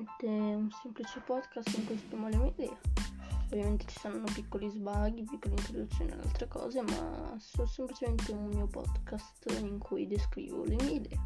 niente, un semplice podcast in cui esprimo le mie idee. Ovviamente ci saranno piccoli sbaghi, piccole introduzioni ad altre cose, ma sono semplicemente un mio podcast in cui descrivo le mie idee.